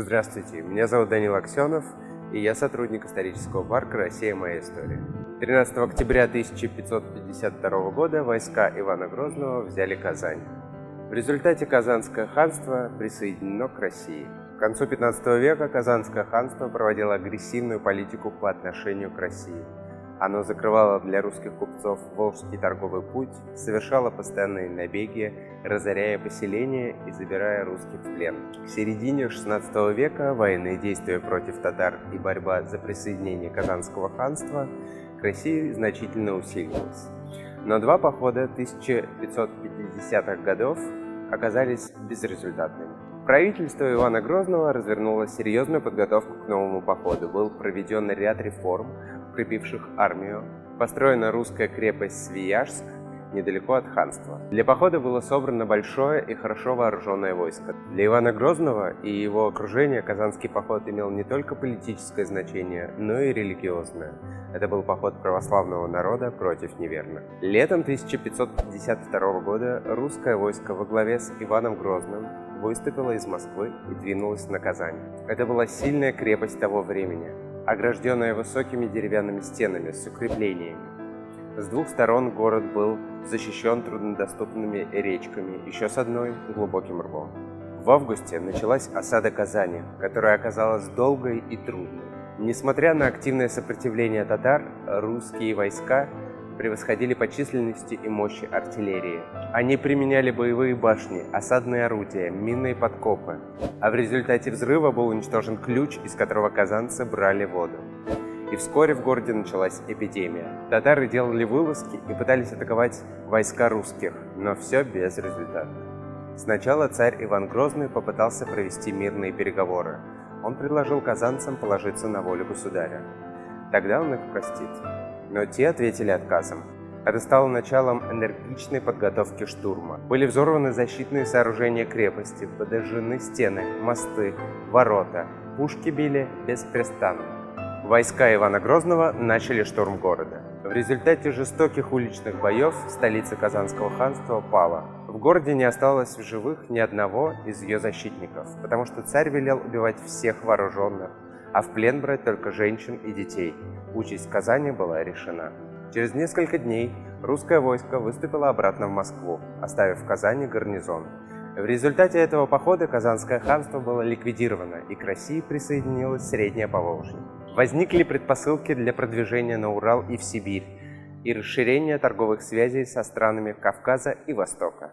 Здравствуйте, меня зовут Данил Аксенов, и я сотрудник исторического парка «Россия. Моя история». 13 октября 1552 года войска Ивана Грозного взяли Казань. В результате Казанское ханство присоединено к России. К концу 15 века Казанское ханство проводило агрессивную политику по отношению к России – оно закрывало для русских купцов Волжский торговый путь, совершало постоянные набеги, разоряя поселения и забирая русских в плен. К середине XVI века военные действия против татар и борьба за присоединение Казанского ханства к России значительно усилилась. Но два похода 1550-х годов оказались безрезультатными. Правительство Ивана Грозного развернуло серьезную подготовку к новому походу. Был проведен ряд реформ, укрепивших армию. Построена русская крепость Свияжск, недалеко от ханства. Для похода было собрано большое и хорошо вооруженное войско. Для Ивана Грозного и его окружения Казанский поход имел не только политическое значение, но и религиозное. Это был поход православного народа против неверных. Летом 1552 года русское войско во главе с Иваном Грозным выступило из Москвы и двинулось на Казань. Это была сильная крепость того времени, огражденная высокими деревянными стенами с укреплениями. С двух сторон город был защищен труднодоступными речками, еще с одной – глубоким рвом. В августе началась осада Казани, которая оказалась долгой и трудной. Несмотря на активное сопротивление татар, русские войска превосходили по численности и мощи артиллерии. Они применяли боевые башни, осадные орудия, минные подкопы, а в результате взрыва был уничтожен ключ, из которого казанцы брали воду. И вскоре в городе началась эпидемия. Татары делали вылазки и пытались атаковать войска русских, но все безрезультатно. Сначала царь Иван Грозный попытался провести мирные переговоры. Он предложил казанцам положиться на волю государя. Тогда он их простит но те ответили отказом. Это стало началом энергичной подготовки штурма. Были взорваны защитные сооружения крепости, подожжены стены, мосты, ворота. Пушки били беспрестанно. Войска Ивана Грозного начали штурм города. В результате жестоких уличных боев столица Казанского ханства пала. В городе не осталось в живых ни одного из ее защитников, потому что царь велел убивать всех вооруженных, а в плен брать только женщин и детей. Участь Казани была решена. Через несколько дней русское войско выступило обратно в Москву, оставив в Казани гарнизон. В результате этого похода Казанское ханство было ликвидировано, и к России присоединилось Среднее Поволжье. Возникли предпосылки для продвижения на Урал и в Сибирь, и расширения торговых связей со странами Кавказа и Востока.